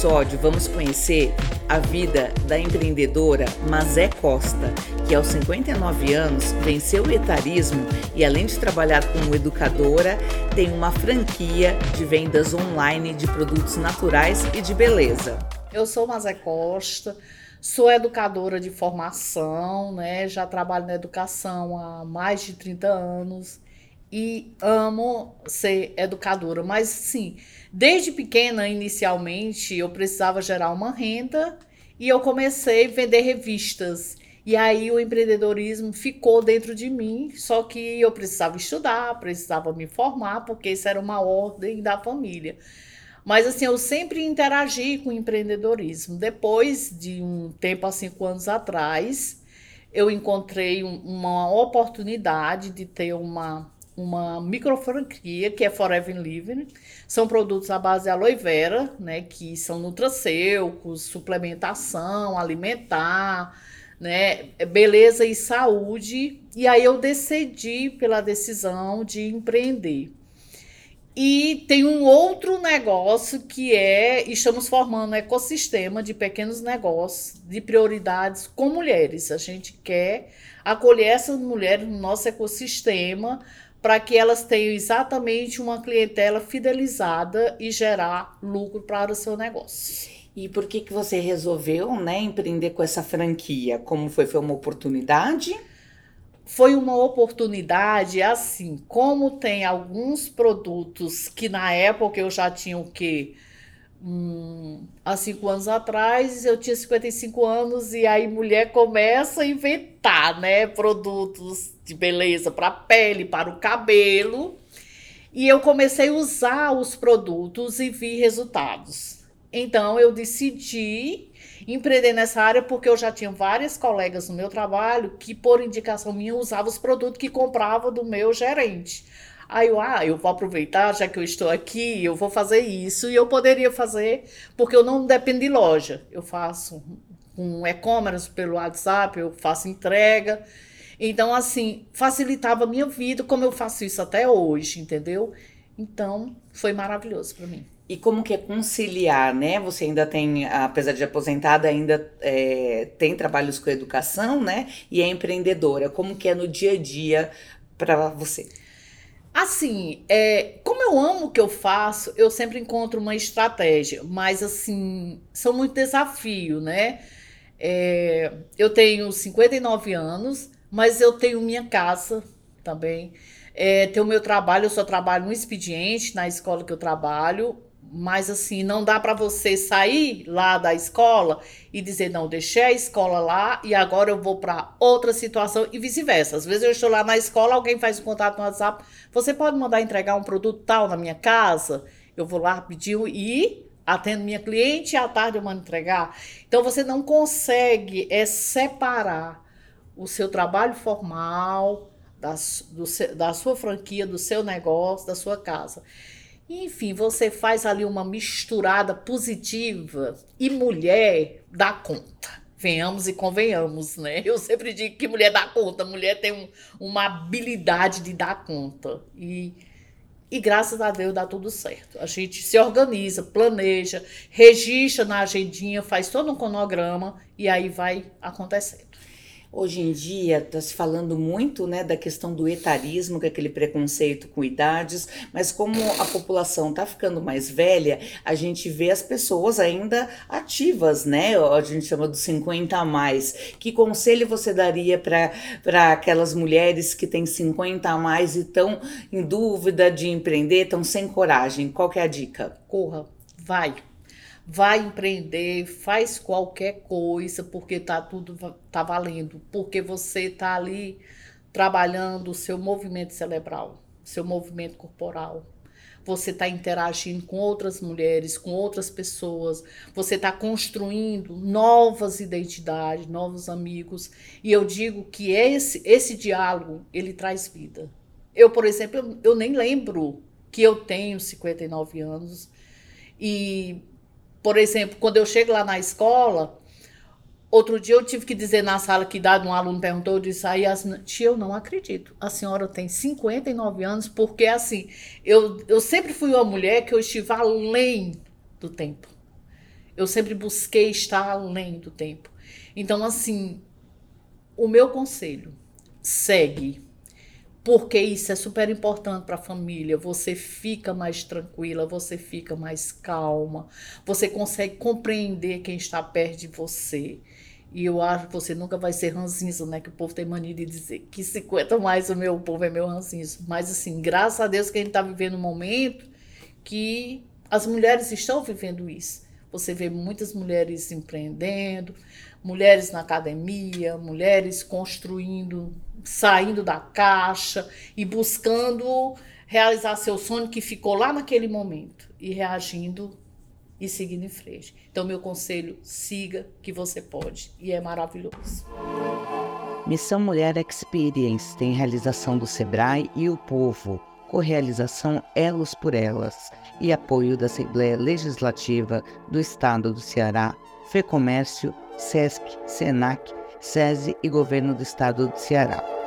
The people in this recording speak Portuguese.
episódio, vamos conhecer a vida da empreendedora Mazé Costa, que aos 59 anos venceu o etarismo e, além de trabalhar como educadora, tem uma franquia de vendas online de produtos naturais e de beleza. Eu sou Mazé Costa, sou educadora de formação, né? já trabalho na educação há mais de 30 anos e amo ser educadora, mas sim Desde pequena, inicialmente, eu precisava gerar uma renda e eu comecei a vender revistas. E aí o empreendedorismo ficou dentro de mim, só que eu precisava estudar, precisava me formar, porque isso era uma ordem da família. Mas assim, eu sempre interagi com o empreendedorismo. Depois de um tempo, há cinco anos atrás, eu encontrei um, uma oportunidade de ter uma uma microfranquia que é Forever Living. São produtos à base de aloe vera, né, que são nutraceuticos, suplementação alimentar, né, beleza e saúde. E aí eu decidi pela decisão de empreender. E tem um outro negócio que é, estamos formando um ecossistema de pequenos negócios de prioridades com mulheres. A gente quer acolher essas mulheres no nosso ecossistema para que elas tenham exatamente uma clientela fidelizada e gerar lucro para o seu negócio. E por que, que você resolveu né, empreender com essa franquia? Como foi? Foi uma oportunidade? Foi uma oportunidade, assim, como tem alguns produtos que na época eu já tinha o quê? Hum, há cinco anos atrás, eu tinha 55 anos e aí mulher começa a inventar, né, produtos de beleza para a pele, para o cabelo. E eu comecei a usar os produtos e vi resultados. Então eu decidi empreender nessa área porque eu já tinha várias colegas no meu trabalho que por indicação minha usavam os produtos que comprava do meu gerente. Aí eu, ah, eu vou aproveitar, já que eu estou aqui, eu vou fazer isso. E eu poderia fazer, porque eu não dependo de loja. Eu faço um e-commerce pelo WhatsApp, eu faço entrega. Então, assim, facilitava a minha vida, como eu faço isso até hoje, entendeu? Então, foi maravilhoso para mim. E como que é conciliar, né? Você ainda tem, apesar de aposentada, ainda é, tem trabalhos com educação, né? E é empreendedora. Como que é no dia a dia para você? Assim, é, como eu amo o que eu faço, eu sempre encontro uma estratégia, mas assim, são muito desafio, né? É, eu tenho 59 anos, mas eu tenho minha casa também. É, tenho meu trabalho, eu só trabalho no expediente, na escola que eu trabalho, mas assim, não dá para você sair lá da escola e dizer, não, deixei a escola lá e agora eu vou para outra situação e vice-versa. Às vezes eu estou lá na escola, alguém faz um contato no WhatsApp, você pode mandar entregar um produto tal na minha casa? Eu vou lá pedir e atendo minha cliente e à tarde eu mando entregar. Então você não consegue é separar o seu trabalho formal da, do, da sua franquia, do seu negócio, da sua casa. Enfim, você faz ali uma misturada positiva e mulher dá conta. Venhamos e convenhamos, né? Eu sempre digo que mulher dá conta, mulher tem um, uma habilidade de dar conta. E, e graças a Deus dá tudo certo. A gente se organiza, planeja, registra na agendinha, faz todo um cronograma e aí vai acontecendo. Hoje em dia está se falando muito né, da questão do etarismo, que é aquele preconceito com idades, mas como a população está ficando mais velha, a gente vê as pessoas ainda ativas, né? A gente chama dos 50 a mais. Que conselho você daria para aquelas mulheres que têm 50 a mais e estão em dúvida de empreender, estão sem coragem? Qual é a dica? Corra, vai, vai empreender, faz qualquer coisa, porque tá tudo tá valendo, porque você tá ali trabalhando o seu movimento cerebral, seu movimento corporal. Você está interagindo com outras mulheres, com outras pessoas, você está construindo novas identidades, novos amigos. E eu digo que esse, esse diálogo ele traz vida. Eu, por exemplo, eu, eu nem lembro que eu tenho 59 anos e por exemplo, quando eu chego lá na escola, outro dia eu tive que dizer na sala que idade um aluno perguntou, eu disse, aí, tia, eu não acredito. A senhora tem 59 anos, porque assim, eu, eu sempre fui uma mulher que eu estive além do tempo. Eu sempre busquei estar além do tempo. Então, assim, o meu conselho, segue. Porque isso é super importante para a família. Você fica mais tranquila, você fica mais calma, você consegue compreender quem está perto de você. E eu acho que você nunca vai ser ranzinza, né? Que o povo tem mania de dizer que 50 mais o meu povo é meu ranzinza. Mas, assim, graças a Deus que a gente está vivendo um momento que as mulheres estão vivendo isso. Você vê muitas mulheres empreendendo, mulheres na academia, mulheres construindo, saindo da caixa e buscando realizar seu sonho que ficou lá naquele momento e reagindo e seguindo em frente. Então, meu conselho, siga que você pode e é maravilhoso. Missão Mulher Experience tem realização do Sebrae e o Povo, co-realização Elos por Elas e apoio da Assembleia Legislativa do Estado do Ceará, FEComércio, SESC, SENAC, SESI e Governo do Estado do Ceará.